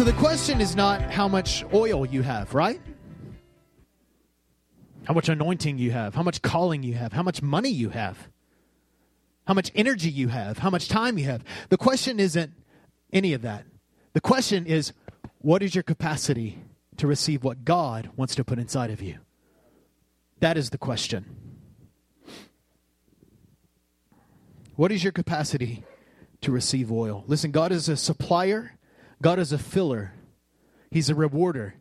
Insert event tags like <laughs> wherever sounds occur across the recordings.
So the question is not how much oil you have, right? How much anointing you have, how much calling you have, how much money you have, how much energy you have, how much time you have. The question isn't any of that. The question is what is your capacity to receive what God wants to put inside of you? That is the question. What is your capacity to receive oil? Listen, God is a supplier, God is a filler, He's a rewarder.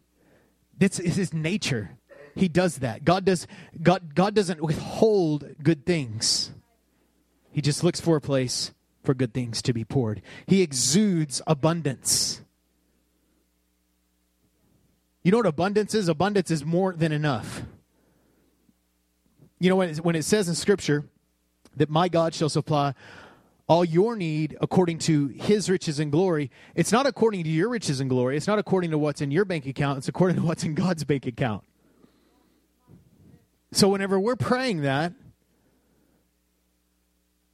This is His nature. He does that. God does God God doesn't withhold good things. He just looks for a place for good things to be poured. He exudes abundance. You know what abundance is? Abundance is more than enough. You know, when it, when it says in Scripture that my God shall supply all your need according to his riches and glory, it's not according to your riches and glory. It's not according to what's in your bank account. It's according to what's in God's bank account. So whenever we're praying that,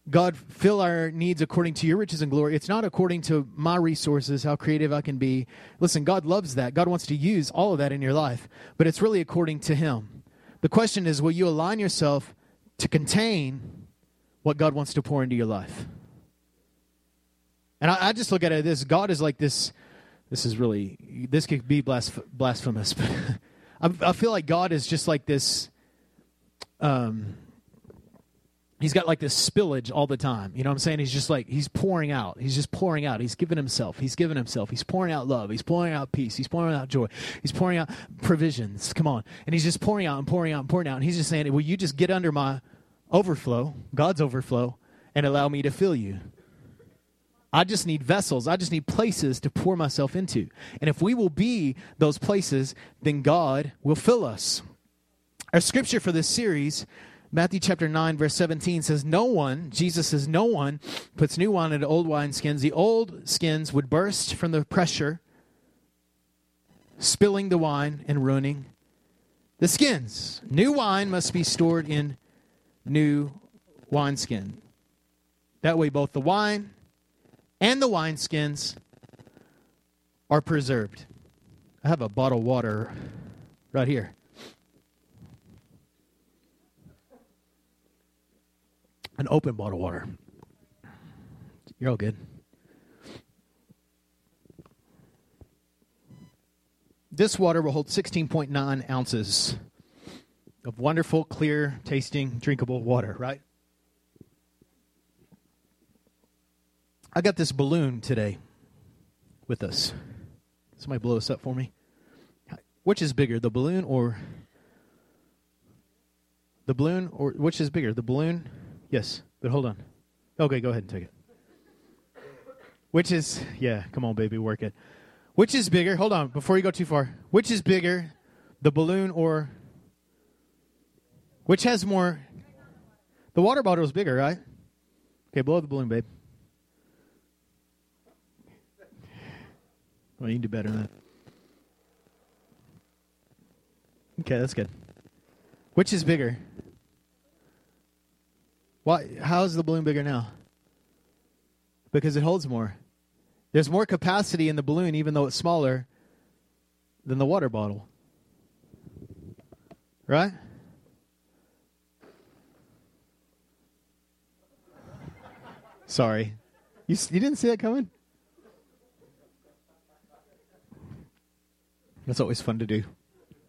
God, fill our needs according to your riches and glory. It's not according to my resources, how creative I can be. Listen, God loves that. God wants to use all of that in your life, but it's really according to Him. The question is will you align yourself to contain what God wants to pour into your life? And I, I just look at it this God is like this. This is really, this could be blasphemous, <laughs> but I, I feel like God is just like this. Um, he's got like this spillage all the time. You know what I'm saying? He's just like, he's pouring out. He's just pouring out. He's giving himself. He's giving himself. He's pouring out love. He's pouring out peace. He's pouring out joy. He's pouring out provisions. Come on. And he's just pouring out and pouring out and pouring out. And he's just saying, Will you just get under my overflow, God's overflow, and allow me to fill you? I just need vessels. I just need places to pour myself into. And if we will be those places, then God will fill us. Our scripture for this series Matthew chapter 9, verse 17 says, No one, Jesus says, no one puts new wine into old wineskins. The old skins would burst from the pressure, spilling the wine and ruining the skins. New wine must be stored in new wineskin. That way, both the wine and the wineskins are preserved. I have a bottle of water right here. an open bottle of water. You're all good. This water will hold 16.9 ounces of wonderful, clear, tasting, drinkable water, right? I got this balloon today with us. Somebody blow this up for me. Which is bigger, the balloon or the balloon or which is bigger, the balloon Yes, but hold on. Okay, go ahead and take it. Which is, yeah, come on, baby, work it. Which is bigger? Hold on, before you go too far. Which is bigger, the balloon or which has more? The water bottle is bigger, right? Okay, blow the balloon, babe. Well, you can do better than that. Okay, that's good. Which is bigger? Why? How is the balloon bigger now? Because it holds more. There's more capacity in the balloon, even though it's smaller than the water bottle. Right? Sorry. You, you didn't see that coming? That's always fun to do.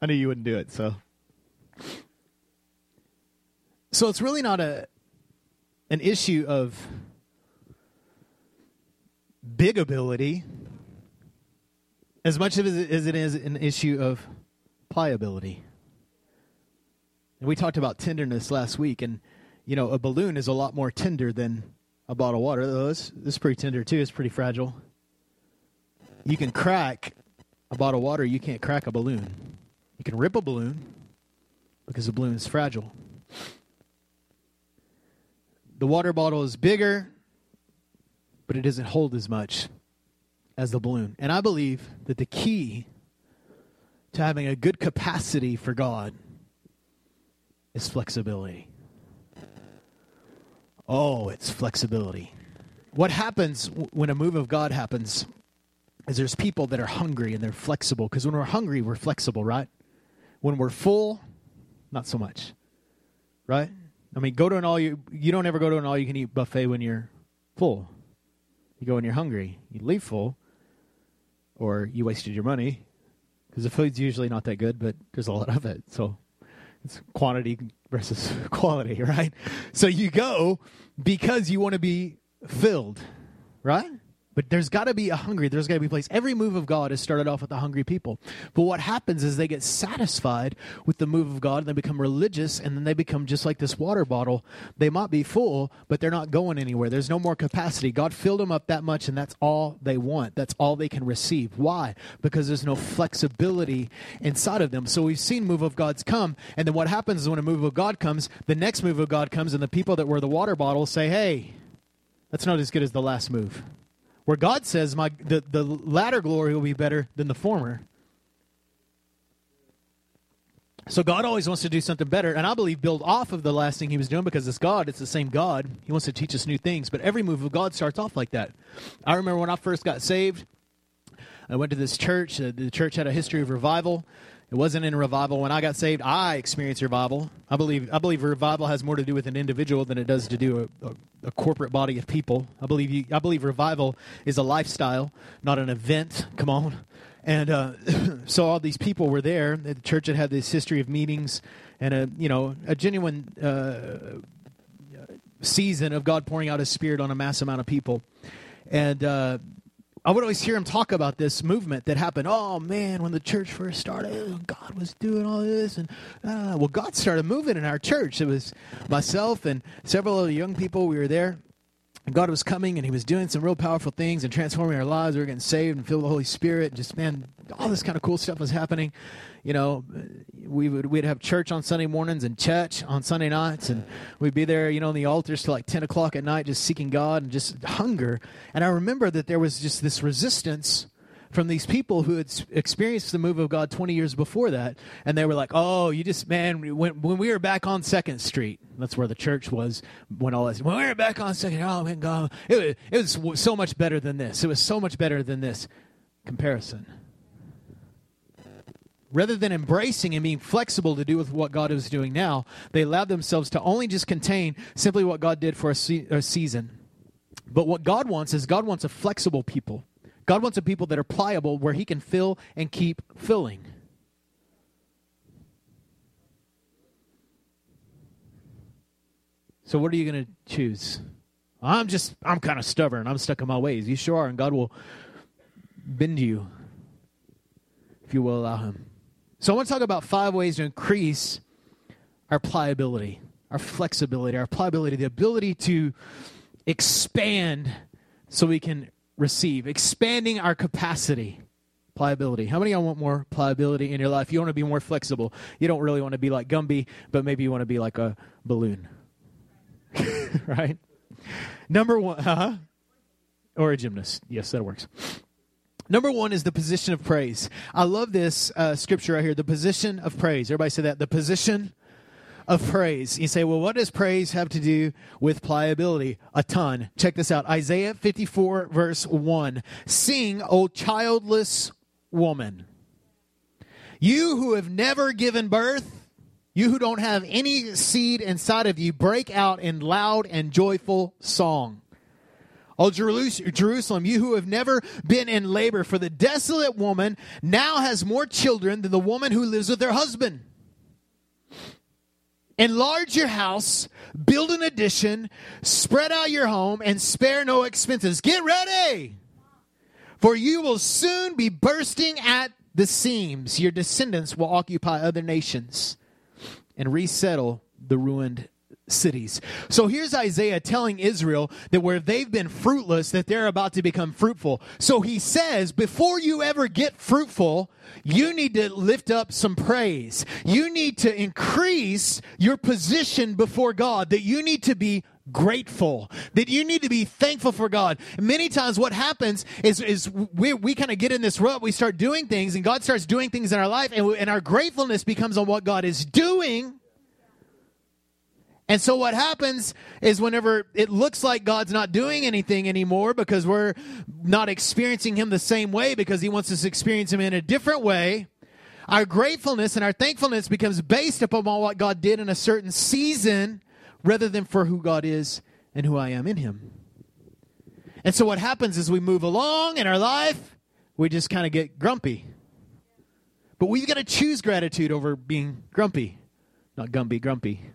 I knew you wouldn't do it, so. So it's really not a an issue of big ability as much as it is an issue of pliability. And we talked about tenderness last week, and you know, a balloon is a lot more tender than a bottle of water. Though this, this is pretty tender too. It's pretty fragile. You can crack a bottle of water. You can't crack a balloon. You can rip a balloon because the balloon is fragile the water bottle is bigger, but it doesn't hold as much as the balloon. And I believe that the key to having a good capacity for God is flexibility. Oh, it's flexibility. What happens when a move of God happens is there's people that are hungry and they're flexible because when we're hungry, we're flexible, right? When we're full, not so much, right? I mean, go to an all you you don't ever go to an all you can eat buffet when you're full. You go when you're hungry. You leave full, or you wasted your money because the food's usually not that good, but there's a lot of it. So it's quantity versus <laughs> quality, right? So you go because you want to be filled, right? But there's got to be a hungry, there's got to be a place. Every move of God has started off with a hungry people. But what happens is they get satisfied with the move of God and they become religious and then they become just like this water bottle. They might be full, but they're not going anywhere. There's no more capacity. God filled them up that much and that's all they want. That's all they can receive. Why? Because there's no flexibility inside of them. So we've seen move of God's come and then what happens is when a move of God comes, the next move of God comes and the people that were the water bottles say, "Hey, that's not as good as the last move." Where God says, "My the, the latter glory will be better than the former." So God always wants to do something better, and I believe build off of the last thing He was doing because it's God. It's the same God. He wants to teach us new things, but every move of God starts off like that. I remember when I first got saved. I went to this church. Uh, the church had a history of revival. It wasn't in revival when I got saved. I experienced revival. I believe I believe revival has more to do with an individual than it does to do a, a, a, corporate body of people. I believe you, I believe revival is a lifestyle, not an event. Come on. And uh, <coughs> so all these people were there. The church had had this history of meetings and a you know a genuine uh, season of God pouring out His Spirit on a mass amount of people. And uh, I would always hear him talk about this movement that happened. Oh man, when the church first started, God was doing all this, and uh, well, God started moving in our church. It was myself and several other young people. We were there. God was coming, and He was doing some real powerful things and transforming our lives. We were getting saved and filled with the Holy Spirit. And just man, all this kind of cool stuff was happening you know, we would we'd have church on Sunday mornings and church on Sunday nights, and we'd be there, you know, on the altars till like ten o'clock at night, just seeking God and just hunger. And I remember that there was just this resistance from these people who had experienced the move of God 20 years before that. And they were like, oh, you just, man, when, when we were back on 2nd Street, that's where the church was when all this, when we were back on 2nd, oh, man, God, it was, it was so much better than this. It was so much better than this. Comparison rather than embracing and being flexible to do with what God is doing now, they allowed themselves to only just contain simply what God did for a, se- a season. But what God wants is God wants a flexible people. God wants a people that are pliable where He can fill and keep filling. So, what are you going to choose? I'm just, I'm kind of stubborn. I'm stuck in my ways. You sure are, and God will bend you if you will allow Him. So I want to talk about five ways to increase our pliability, our flexibility, our pliability, the ability to expand so we can receive, expanding our capacity. Pliability. How many of y'all want more pliability in your life? You want to be more flexible. You don't really want to be like Gumby, but maybe you want to be like a balloon. <laughs> right? Number one, huh? Or a gymnast. Yes, that works. Number one is the position of praise. I love this uh, scripture right here, the position of praise. Everybody say that. The position of praise. You say, well, what does praise have to do with pliability? A ton. Check this out Isaiah 54, verse 1. Sing, O childless woman. You who have never given birth, you who don't have any seed inside of you, break out in loud and joyful song. O Jerusalem, you who have never been in labor, for the desolate woman now has more children than the woman who lives with her husband. Enlarge your house, build an addition, spread out your home, and spare no expenses. Get ready, for you will soon be bursting at the seams. Your descendants will occupy other nations and resettle the ruined cities. So here's Isaiah telling Israel that where they've been fruitless, that they're about to become fruitful. So he says, before you ever get fruitful, you need to lift up some praise. You need to increase your position before God, that you need to be grateful that you need to be thankful for god many times what happens is is we, we kind of get in this rut we start doing things and god starts doing things in our life and, we, and our gratefulness becomes on what god is doing And so what happens is whenever it looks like God's not doing anything anymore because we're not experiencing him the same way because he wants us to experience him in a different way, our gratefulness and our thankfulness becomes based upon what God did in a certain season rather than for who God is and who I am in him. And so what happens is we move along in our life, we just kind of get grumpy. But we've got to choose gratitude over being grumpy, not Gumby, grumpy.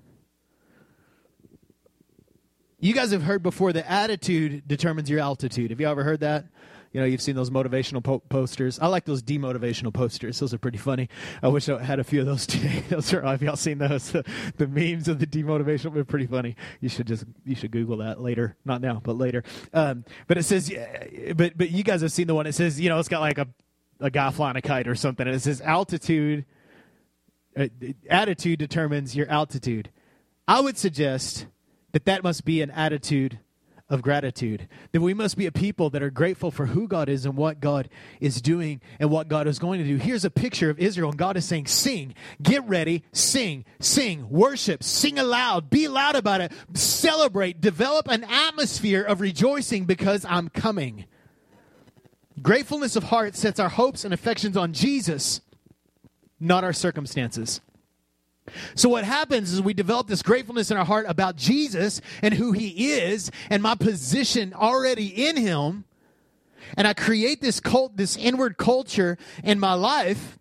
You guys have heard before that attitude determines your altitude. Have you ever heard that? You know, you've seen those motivational po- posters. I like those demotivational posters. Those are pretty funny. I wish I had a few of those <laughs> today. those are, have y'all seen those? The, <laughs> the memes of the demotivational are pretty funny. You should just you should Google that later. Not now, but later. Um, but it says, but but you guys have seen the one. It says, you know, it's got like a a guy flying a kite or something. And it says altitude. Uh, attitude determines your altitude. I would suggest that that must be an attitude of gratitude. That we must be a people that are grateful for who God is and what God is doing and what God is going to do. Here's a picture of Israel, and God is saying, Sing, get ready, sing, sing, worship, sing aloud, be loud about it, celebrate, develop an atmosphere of rejoicing because I'm coming. Gratefulness of heart sets our hopes and affections on Jesus, not our circumstances. So, what happens is we develop this gratefulness in our heart about Jesus and who he is and my position already in him. And I create this cult, this inward culture in my life.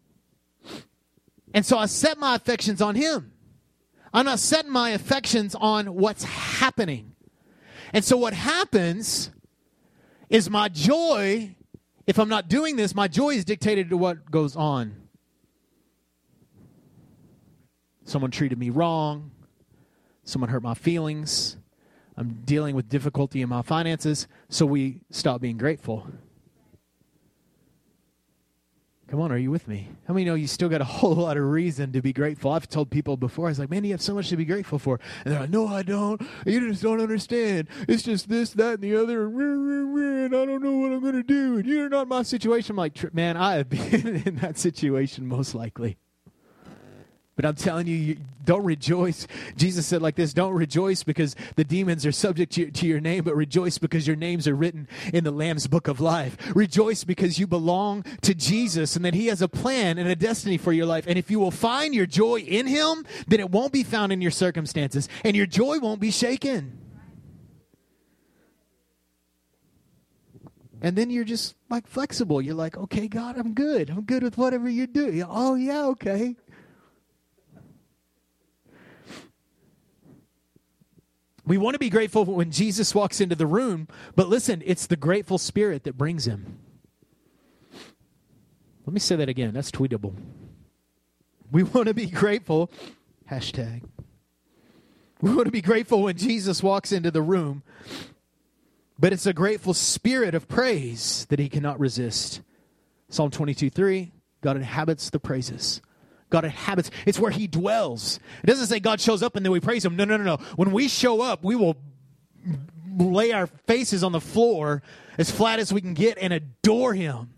And so I set my affections on him. I'm not setting my affections on what's happening. And so what happens is my joy, if I'm not doing this, my joy is dictated to what goes on someone treated me wrong, someone hurt my feelings, I'm dealing with difficulty in my finances, so we stop being grateful. Come on, are you with me? How many know you still got a <laughs> whole lot of reason to be grateful? I've told people before, I was like, man, you have so much to be grateful for. And they're like, no, I don't. You just don't understand. It's just this, that, and the other, and I don't know what I'm going to do. And you're not my situation. I'm like, man, I have been <laughs> in that situation most likely. But I'm telling you, you, don't rejoice. Jesus said like this Don't rejoice because the demons are subject to, to your name, but rejoice because your names are written in the Lamb's book of life. Rejoice because you belong to Jesus and that He has a plan and a destiny for your life. And if you will find your joy in Him, then it won't be found in your circumstances, and your joy won't be shaken. And then you're just like flexible. You're like, okay, God, I'm good. I'm good with whatever you do. Oh, yeah, okay. We want to be grateful when Jesus walks into the room, but listen, it's the grateful spirit that brings him. Let me say that again. That's tweetable. We want to be grateful. Hashtag. We want to be grateful when Jesus walks into the room, but it's a grateful spirit of praise that he cannot resist. Psalm 22 3 God inhabits the praises God inhabits. It's where he dwells. It doesn't say God shows up and then we praise him. No, no, no, no. When we show up, we will lay our faces on the floor as flat as we can get and adore him.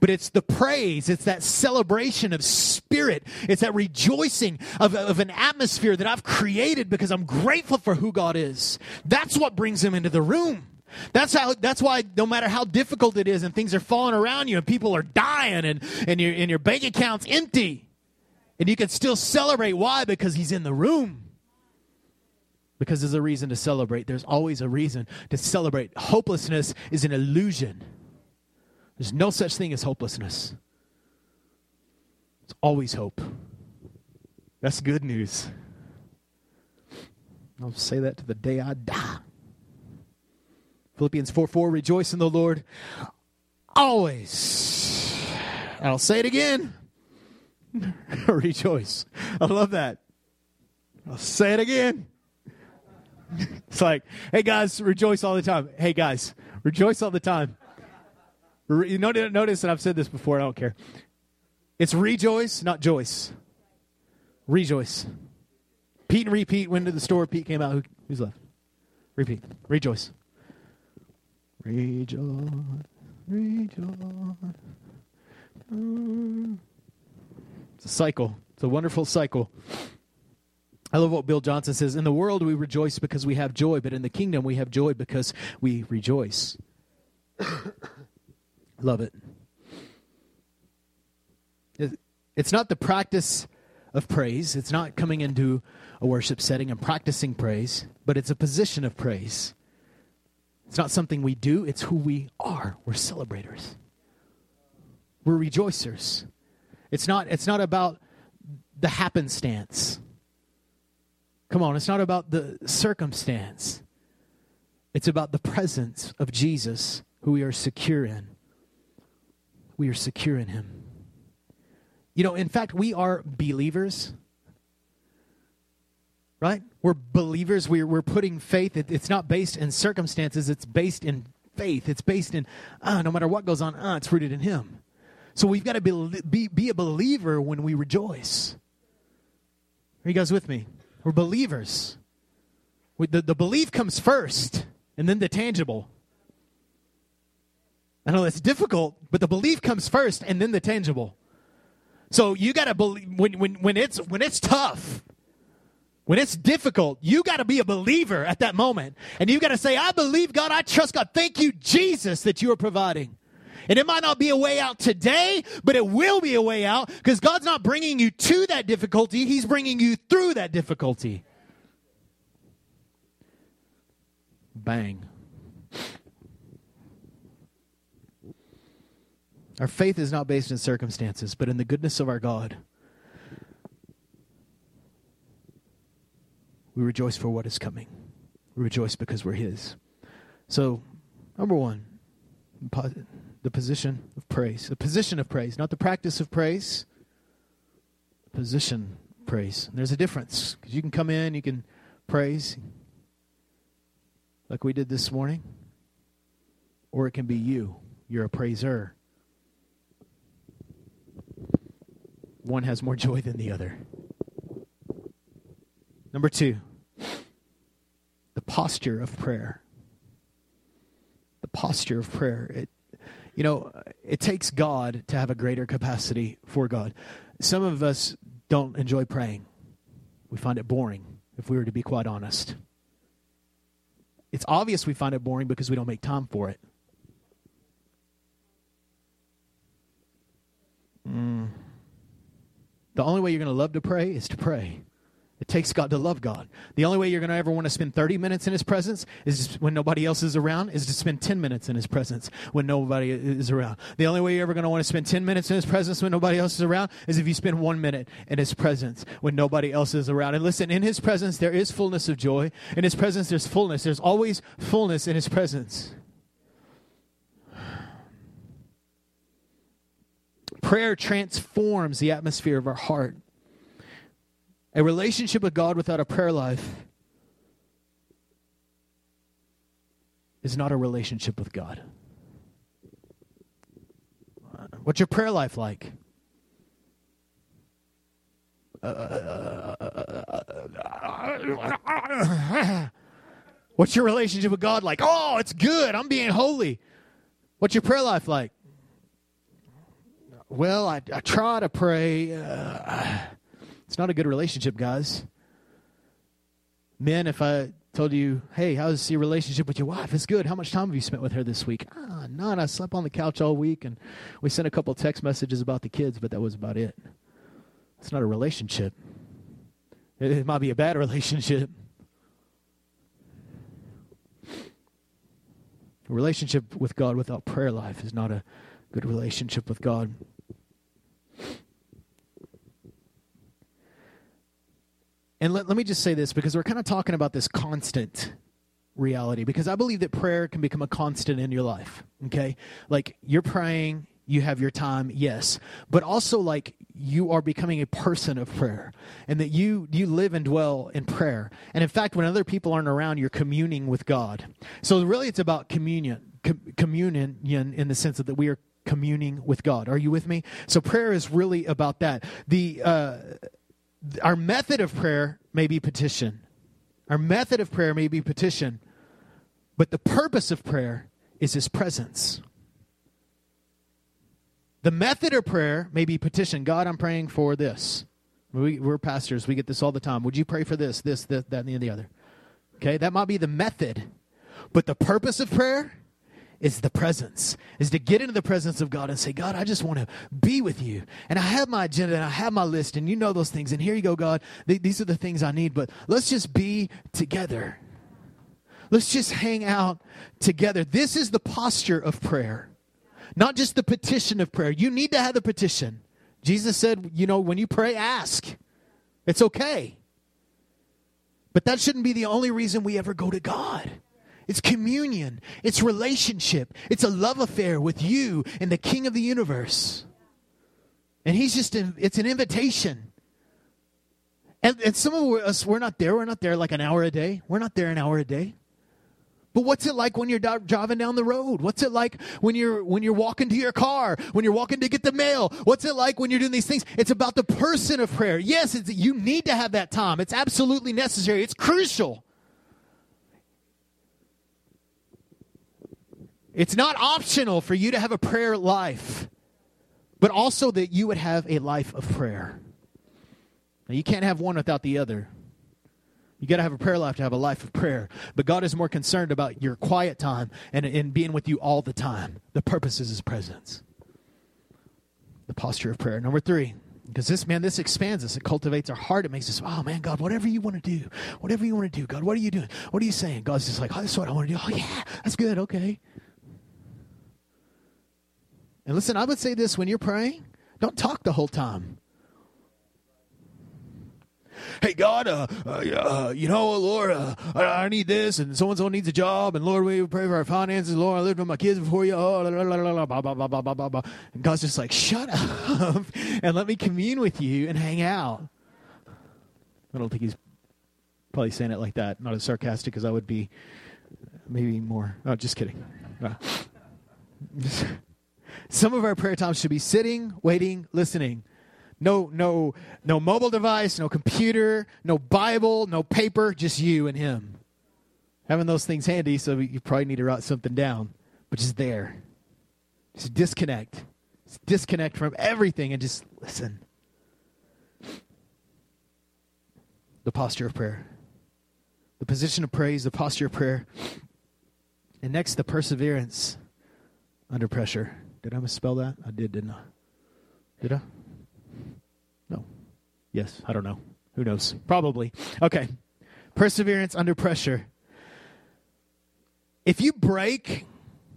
But it's the praise, it's that celebration of spirit, it's that rejoicing of, of an atmosphere that I've created because I'm grateful for who God is. That's what brings him into the room. That's how. That's why no matter how difficult it is, and things are falling around you, and people are dying, and and your and your bank account's empty, and you can still celebrate. Why? Because he's in the room. Because there's a reason to celebrate. There's always a reason to celebrate. Hopelessness is an illusion. There's no such thing as hopelessness. It's always hope. That's good news. I'll say that to the day I die. Philippians 4 4 Rejoice in the Lord always. I'll say it again. <laughs> rejoice. I love that. I'll say it again. <laughs> It's like, hey guys, rejoice all the time. Hey guys, rejoice all the time. You notice that I've said this before. I don't care. It's rejoice, not Joyce. Rejoice. Pete and repeat went to the store. Pete came out. Who, who's left? Repeat. Rejoice. Rejoice. Rejoice. It's a cycle. It's a wonderful cycle. I love what Bill Johnson says. In the world, we rejoice because we have joy, but in the kingdom, we have joy because we rejoice. <coughs> love it. It's not the practice of praise, it's not coming into a worship setting and practicing praise, but it's a position of praise. It's not something we do, it's who we are. We're celebrators. We're rejoicers. It's not, it's not about the happenstance. Come on, it's not about the circumstance. It's about the presence of Jesus, who we are secure in. We are secure in him. You know, in fact, we are believers. Right? We're believers. We're, we're putting faith. It, it's not based in circumstances, it's based in faith. It's based in, ah, no matter what goes on, ah, it's rooted in Him. So we've got to be, be, be a believer when we rejoice. Are you guys with me? We're believers. We, the, the belief comes first, and then the tangible. I know that's difficult, but the belief comes first, and then the tangible. So you got to believe when, when, when, it's, when it's tough, when it's difficult, you got to be a believer at that moment. And you got to say, I believe God, I trust God. Thank you, Jesus, that you are providing. And it might not be a way out today, but it will be a way out because God's not bringing you to that difficulty, He's bringing you through that difficulty. Bang. Our faith is not based in circumstances, but in the goodness of our God. We rejoice for what is coming. We rejoice because we're His. So, number one, the position of praise. The position of praise, not the practice of praise. Position praise. There's a difference because you can come in, you can praise like we did this morning, or it can be you. You're a praiser. One has more joy than the other. Number two, the posture of prayer. The posture of prayer. It, you know, it takes God to have a greater capacity for God. Some of us don't enjoy praying, we find it boring, if we were to be quite honest. It's obvious we find it boring because we don't make time for it. Mm. The only way you're going to love to pray is to pray. It takes God to love God. The only way you're going to ever want to spend 30 minutes in His presence is when nobody else is around, is to spend 10 minutes in His presence when nobody is around. The only way you're ever going to want to spend 10 minutes in His presence when nobody else is around is if you spend one minute in His presence when nobody else is around. And listen, in His presence, there is fullness of joy. In His presence, there's fullness. There's always fullness in His presence. Prayer transforms the atmosphere of our heart. A relationship with God without a prayer life is not a relationship with God. What's your prayer life like? What's your relationship with God like? Oh, it's good. I'm being holy. What's your prayer life like? Well, I, I try to pray. Uh, not a good relationship, guys. Men, if I told you, hey, how's your relationship with your wife? It's good. How much time have you spent with her this week? Ah, none. I slept on the couch all week and we sent a couple text messages about the kids, but that was about it. It's not a relationship. It, it might be a bad <laughs> relationship. A relationship with God without prayer life is not a good relationship with God. And let, let me just say this because we're kind of talking about this constant reality because I believe that prayer can become a constant in your life. Okay? Like you're praying, you have your time, yes. But also like you are becoming a person of prayer and that you you live and dwell in prayer. And in fact, when other people aren't around, you're communing with God. So really it's about communion, com- communion in the sense that we are communing with God. Are you with me? So prayer is really about that. The uh our method of prayer may be petition. Our method of prayer may be petition, but the purpose of prayer is His presence. The method of prayer may be petition God, I'm praying for this. We, we're pastors. We get this all the time. Would you pray for this, this, this, that, and the other? Okay, that might be the method. But the purpose of prayer is the presence, is to get into the presence of God and say, God, I just want to be with you. And I have my agenda and I have my list, and you know those things. And here you go, God. Th- these are the things I need, but let's just be together. Let's just hang out together. This is the posture of prayer, not just the petition of prayer. You need to have the petition. Jesus said, you know, when you pray, ask. It's okay. But that shouldn't be the only reason we ever go to God. It's communion, it's relationship, it's a love affair with you and the King of the universe. And He's just, in, it's an invitation. And, and some of us, we're not there. We're not there like an hour a day. We're not there an hour a day. But what's it like when you're driving down the road? What's it like when you're when you're walking to your car? When you're walking to get the mail? What's it like when you're doing these things? It's about the person of prayer. Yes, you need to have that time. It's absolutely necessary. It's crucial. It's not optional for you to have a prayer life, but also that you would have a life of prayer. Now, you can't have one without the other. You got to have a prayer life to have a life of prayer. But God is more concerned about your quiet time and, and being with you all the time. The purpose is His presence. The posture of prayer. Number three, because this, man, this expands us. It cultivates our heart. It makes us, oh, man, God, whatever you want to do, whatever you want to do, God, what are you doing? What are you saying? God's just like, oh, that's what I want to do. Oh, yeah, that's good. Okay. And listen, I would say this when you're praying, don't talk the whole time. Hey God, uh, uh, uh, you know, Lord, uh, I, need this, and so and so needs a job, and Lord, we pray for our finances. Lord, I lived with my kids before you. Oh, la, la, la. And God's just like, shut up <laughs> and let me commune with you and hang out. I don't think he's probably saying it like that, not as sarcastic as I would be. Maybe more. Oh, just kidding. Uh, <laughs> some of our prayer times should be sitting, waiting, listening. No, no, no mobile device, no computer, no Bible, no paper, just you and him. Having those things handy, so you probably need to write something down, but just there. Just disconnect. Just disconnect from everything and just listen. The posture of prayer. The position of praise, the posture of prayer. And next, the perseverance under pressure. Did I misspell that? I did, didn't I? Did I? No. Yes, I don't know. Who knows? Probably. Okay. Perseverance under pressure. If you break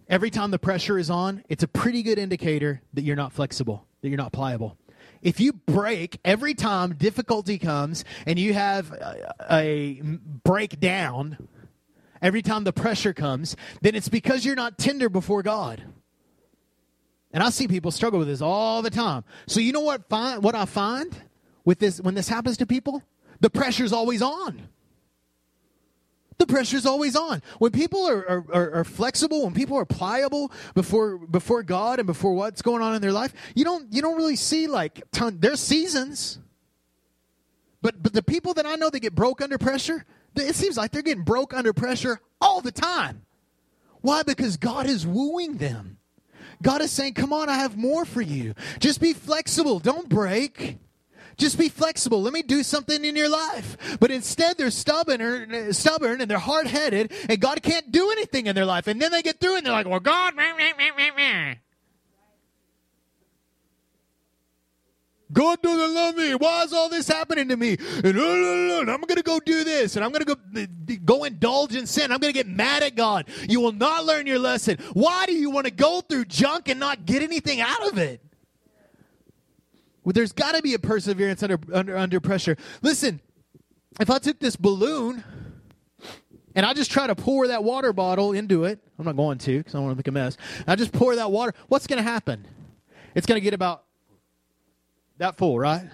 every time the pressure is on, it's a pretty good indicator that you're not flexible, that you're not pliable. If you break every time difficulty comes and you have a, a breakdown every time the pressure comes, then it's because you're not tender before God. And I see people struggle with this all the time. So you know what find, what I find with this when this happens to people? The pressure's always on. The pressure's always on. When people are, are, are, flexible, when people are pliable before before God and before what's going on in their life, you don't you don't really see like ton, there's seasons. But but the people that I know that get broke under pressure, it seems like they're getting broke under pressure all the time. Why? Because God is wooing them. God is saying, Come on, I have more for you. Just be flexible. Don't break. Just be flexible. Let me do something in your life. But instead, they're stubborn, or, stubborn and they're hard headed, and God can't do anything in their life. And then they get through and they're like, Well, God, meh, meh, meh, God doesn't love me. Why is all this happening to me? And, uh, uh, uh, I'm going to go do this, and I'm going to go go indulge in sin. I'm going to get mad at God. You will not learn your lesson. Why do you want to go through junk and not get anything out of it? Well, there's got to be a perseverance under, under under pressure. Listen, if I took this balloon and I just try to pour that water bottle into it, I'm not going to because I don't want to make a mess. I just pour that water. What's going to happen? It's going to get about that full, right?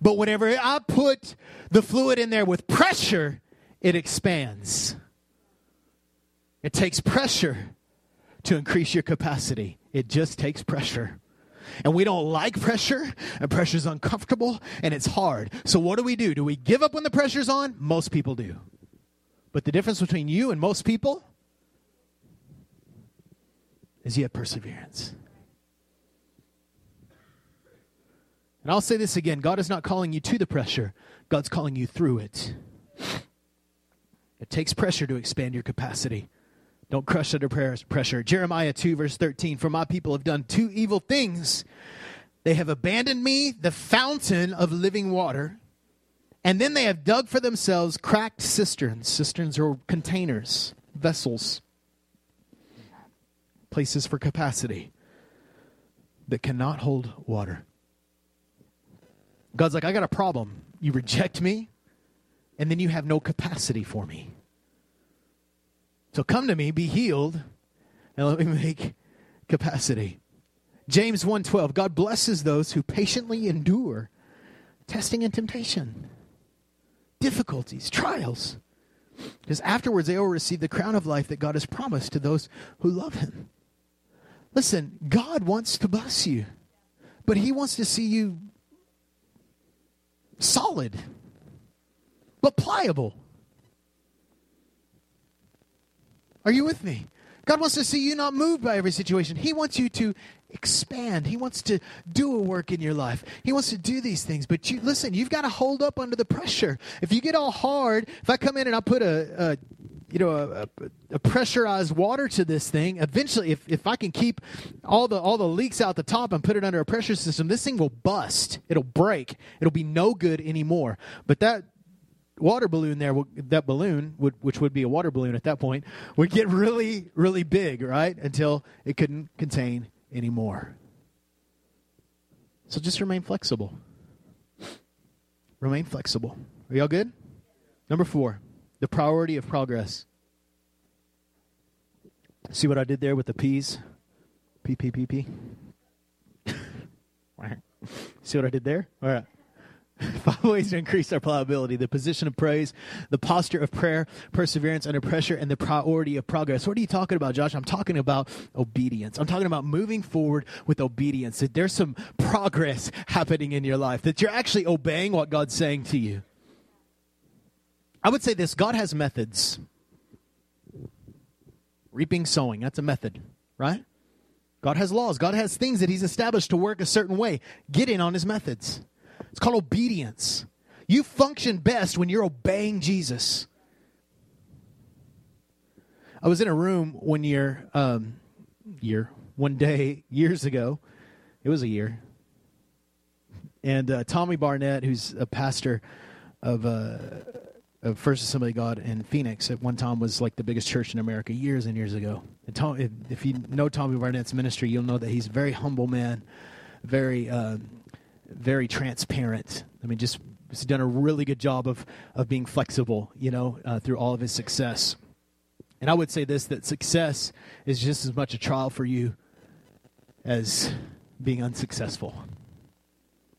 But whenever I put the fluid in there with pressure, it expands. It takes pressure to increase your capacity. It just takes pressure. And we don't like pressure, and pressure is uncomfortable, and it's hard. So, what do we do? Do we give up when the pressure's on? Most people do. But the difference between you and most people is you have perseverance. And I'll say this again God is not calling you to the pressure, God's calling you through it. It takes pressure to expand your capacity. Don't crush under pressure. Jeremiah 2, verse 13 For my people have done two evil things. They have abandoned me, the fountain of living water, and then they have dug for themselves cracked cisterns. Cisterns are containers, vessels, places for capacity that cannot hold water. God's like, I got a problem. You reject me, and then you have no capacity for me. So come to me, be healed, and let me make capacity. James 1:12 God blesses those who patiently endure testing and temptation, difficulties, trials. Because afterwards they will receive the crown of life that God has promised to those who love him. Listen, God wants to bless you, but he wants to see you solid, but pliable. Are you with me? God wants to see you not moved by every situation. He wants you to expand. He wants to do a work in your life. He wants to do these things. But you listen, you've got to hold up under the pressure. If you get all hard, if I come in and I put a, a you know a, a, pressurized water to this thing eventually if, if i can keep all the all the leaks out the top and put it under a pressure system this thing will bust it'll break it'll be no good anymore but that water balloon there, that balloon, would, which would be a water balloon at that point, would get really, really big, right? Until it couldn't contain anymore. So just remain flexible. Remain flexible. Are y'all good? Number four, the priority of progress. See what I did there with the P's? P, P, P, P. <laughs> See what I did there? All right. <laughs> Five ways to increase our pliability the position of praise, the posture of prayer, perseverance under pressure, and the priority of progress. What are you talking about, Josh? I'm talking about obedience. I'm talking about moving forward with obedience. That there's some progress happening in your life, that you're actually obeying what God's saying to you. I would say this God has methods. Reaping, sowing, that's a method, right? God has laws. God has things that He's established to work a certain way. Get in on His methods. It's called obedience. You function best when you're obeying Jesus. I was in a room one year, um, year, one day, years ago. It was a year. And uh, Tommy Barnett, who's a pastor of, uh, of First Assembly of God in Phoenix, at one time was like the biggest church in America years and years ago. And Tom, if, if, you know Tommy Barnett's ministry, you'll know that he's a very humble man, very um, very transparent. I mean, just he's done a really good job of of being flexible, you know, uh, through all of his success. And I would say this: that success is just as much a trial for you as being unsuccessful.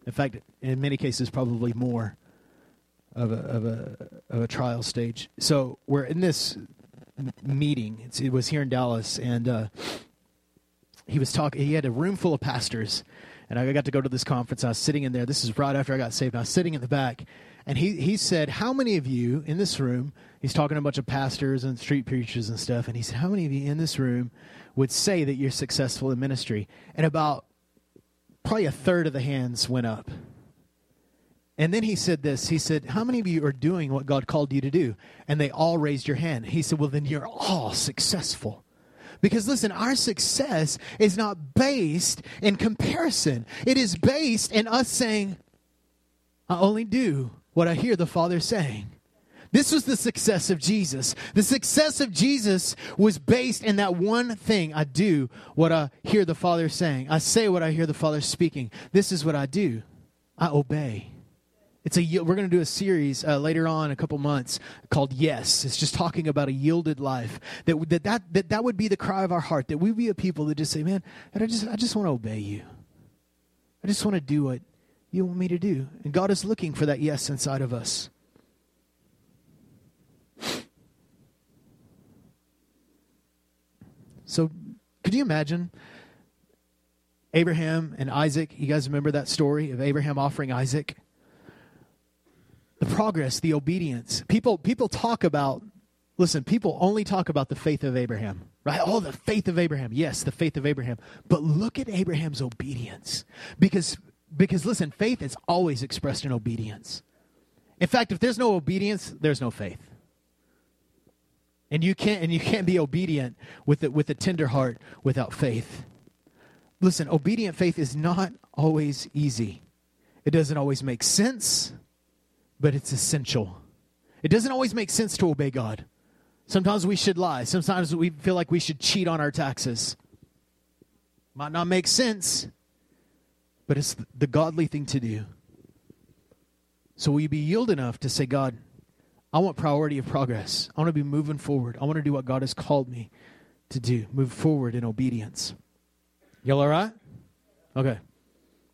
In fact, in many cases, probably more of a of a of a trial stage. So we're in this meeting. It's, it was here in Dallas, and uh, he was talking. He had a room full of pastors and I got to go to this conference. I was sitting in there. This is right after I got saved. I was sitting in the back, and he he said, "How many of you in this room?" He's talking to a bunch of pastors and street preachers and stuff, and he said, "How many of you in this room would say that you're successful in ministry?" And about probably a third of the hands went up. And then he said this. He said, How many of you are doing what God called you to do? And they all raised your hand. He said, Well, then you're all successful. Because listen, our success is not based in comparison, it is based in us saying, I only do what I hear the Father saying. This was the success of Jesus. The success of Jesus was based in that one thing I do what I hear the Father saying. I say what I hear the Father speaking. This is what I do. I obey. It's a we're going to do a series uh, later on a couple months called Yes. It's just talking about a yielded life. That, that that that that would be the cry of our heart. That we be a people that just say, "Man, I just I just want to obey you. I just want to do what you want me to do." And God is looking for that yes inside of us. So, could you imagine Abraham and Isaac? You guys remember that story of Abraham offering Isaac? The progress, the obedience. People people talk about listen, people only talk about the faith of Abraham. Right? Oh, the faith of Abraham. Yes, the faith of Abraham. But look at Abraham's obedience. Because Because listen, faith is always expressed in obedience. In fact, if there's no obedience, there's no faith. And you can't and you can't be obedient with it with a tender heart without faith. Listen, obedient faith is not always easy. It doesn't always make sense, but it's essential. It doesn't always make sense to obey God. Sometimes we should lie. Sometimes we feel like we should cheat on our taxes. Might not make sense, but it's the godly thing to do. So will you be yield enough to say, God, I want priority of progress. I want to be moving forward. I want to do what God has called me to do. Move forward in obedience. Y'all all right? Okay.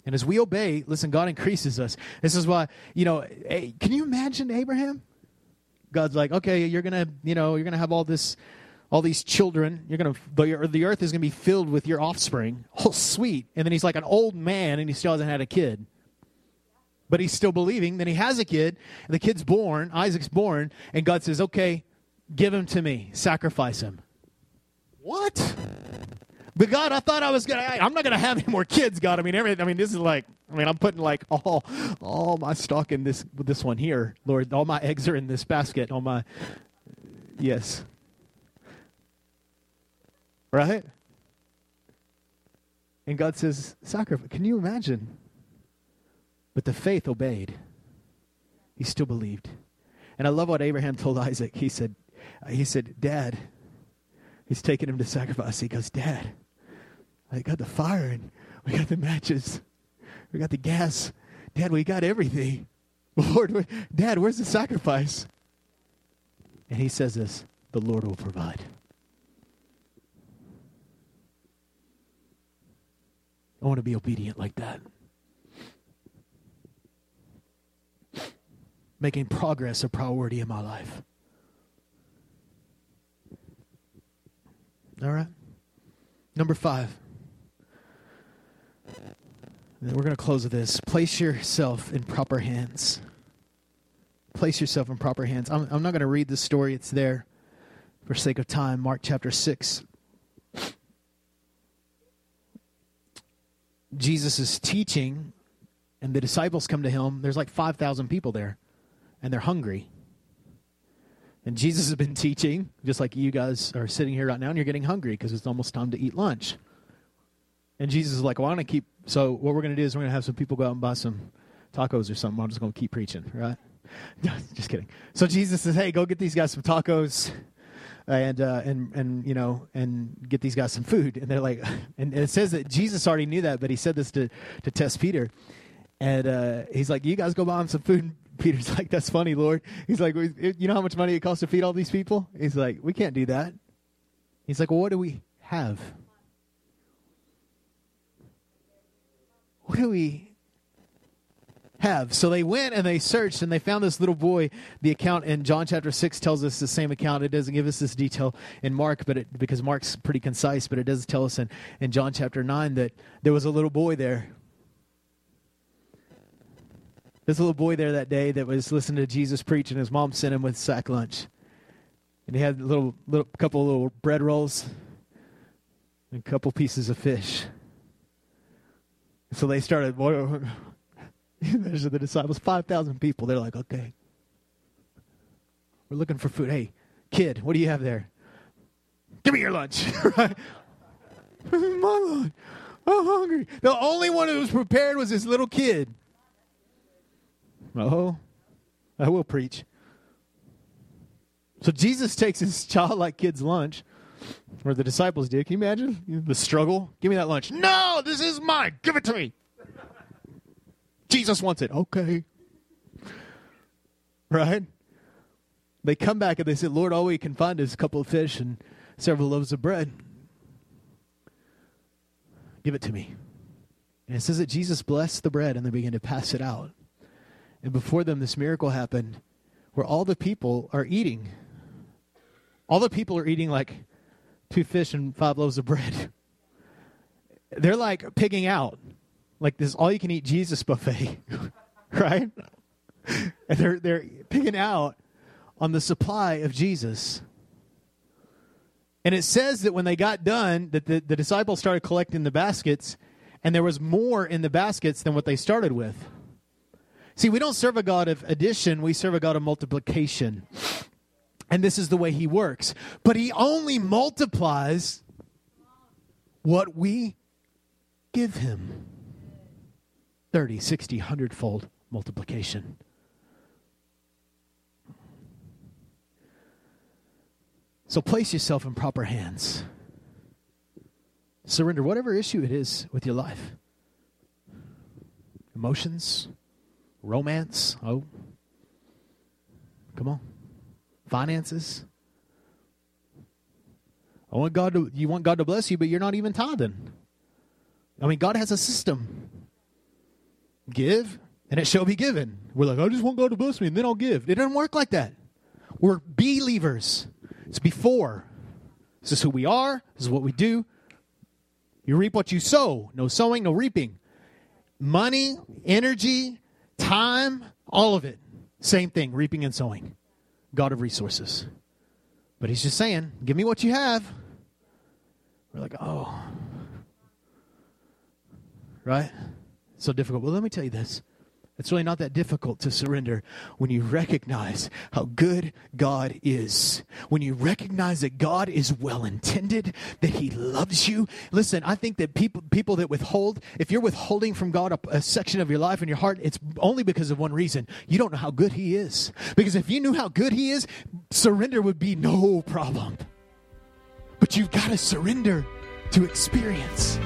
And as we obey, listen, God increases us. This is why, you know, hey, can you imagine Abraham? God's like, okay, you're gonna, you know, you're gonna have all this, all these children. You're gonna, the, the earth is gonna be filled with your offspring. <laughs> Oh, sweet. And then he's like an old man, and he still hasn't had a kid but he's still believing. Then he has a kid, and the kid's born, Isaac's born, and God says, okay, give him to me, sacrifice him. What? But God, I thought I was gonna. I'm not gonna have any more kids, God. I mean, everything. I mean, this is like. I mean, I'm putting like all, all my stock in this this one here, Lord. All my eggs are in this basket. All my, yes. Right. And God says, sacrifice. Can you imagine? But the faith obeyed. He still believed. And I love what Abraham told Isaac. He said, he said, Dad, he's taking him to sacrifice. He goes, Dad, I got the fire and we got the matches. We got the gas. Dad, we got everything. <laughs> Lord, Dad, where's the sacrifice? And he says this the Lord will provide. I want to be obedient like that. making progress a priority in my life. All right? Number five. And we're going to close with this. Place yourself in proper hands. Place yourself in proper hands. I'm, I'm not going to read the story, it's there for sake of time. Mark chapter 6. Jesus is teaching, and the disciples come to him. There's like 5,000 people there and they're hungry. And Jesus has been teaching, just like you guys are sitting here right now, and you're getting hungry because it's almost time to eat lunch. And Jesus is like, well, I want to keep. So what we're going to do is we're going to have some people go out and buy some tacos or something. I'm just going to keep preaching, right? <laughs> just kidding. So Jesus says, hey, go get these guys some tacos, and uh, and and you know, and get these guys some food. And they're like, <laughs> and it says that Jesus already knew that, but he said this to to test Peter. And uh, he's like, you guys go buy them some food Peter's <laughs> like, that's funny, Lord. He's like, you know how much money it costs to feed all these people? He's like, we can't do that. He's like, well, what do we have? What do we have? So they went and they searched and they found this little boy. The account in John chapter 6 tells us the same account. It doesn't give us this detail in Mark, but it, because Mark's pretty concise, but it does tell us in, in John chapter 9 that there was a little boy there this little boy there that day that was listening to Jesus preach, and his mom sent him with sack lunch. And he had a little, little couple little bread rolls and a couple pieces of fish. So they started, <laughs> there's the disciples, 5,000 people. They're like, okay, we're looking for food. Hey, kid, what do you have there? Give me your lunch. <laughs> right? <laughs> My lunch. I'm hungry. The only one who was prepared was this little kid. Oh, I will preach. So Jesus takes his childlike kid's lunch, or the disciples did. Can you imagine the struggle? Give me that lunch. No, this is mine. Give it to me. Jesus wants it. Okay. Right? They come back and they say, Lord, all we can find is a couple of fish and several loaves of bread. Give it to me. And it says that Jesus blessed the bread and they began to pass it out. And before them, this miracle happened where all the people are eating. All the people are eating like two fish and five loaves of bread. <laughs> They're like pigging out, like this all you can eat Jesus buffet, <laughs> right? And they're they're pigging out on the supply of Jesus. And it says that when they got done, that the, the disciples started collecting the baskets, and there was more in the baskets than what they started with. See, we don't serve a God of addition, we serve a God of multiplication. And this is the way he works. But he only multiplies what we give him 30, 60, 100 fold multiplication. So place yourself in proper hands. Surrender whatever issue it is with your life emotions, romance. Oh, come on. Finances. I want God to, you want God to bless you, but you're not even tithing. I mean, God has a system. Give, and it shall be given. We're like, I just want God to bless me, and then I'll give. It doesn't work like that. We're believers. It's before. This is who we are. This is what we do. You reap what you sow. No sowing, no reaping. Money, energy, time, all of it. Same thing, reaping and sowing. God of resources. But he's just saying, give me what you have. We're like, oh. Right? So difficult. Well, let me tell you this. It's really not that difficult to surrender when you recognize how good God is. When you recognize that God is well intended, that He loves you. Listen, I think that people people that withhold, if you're withholding from God a, a section of your life and your heart, it's only because of one reason. You don't know how good He is. Because if you knew how good He is, surrender would be no problem. But you've got to surrender to experience.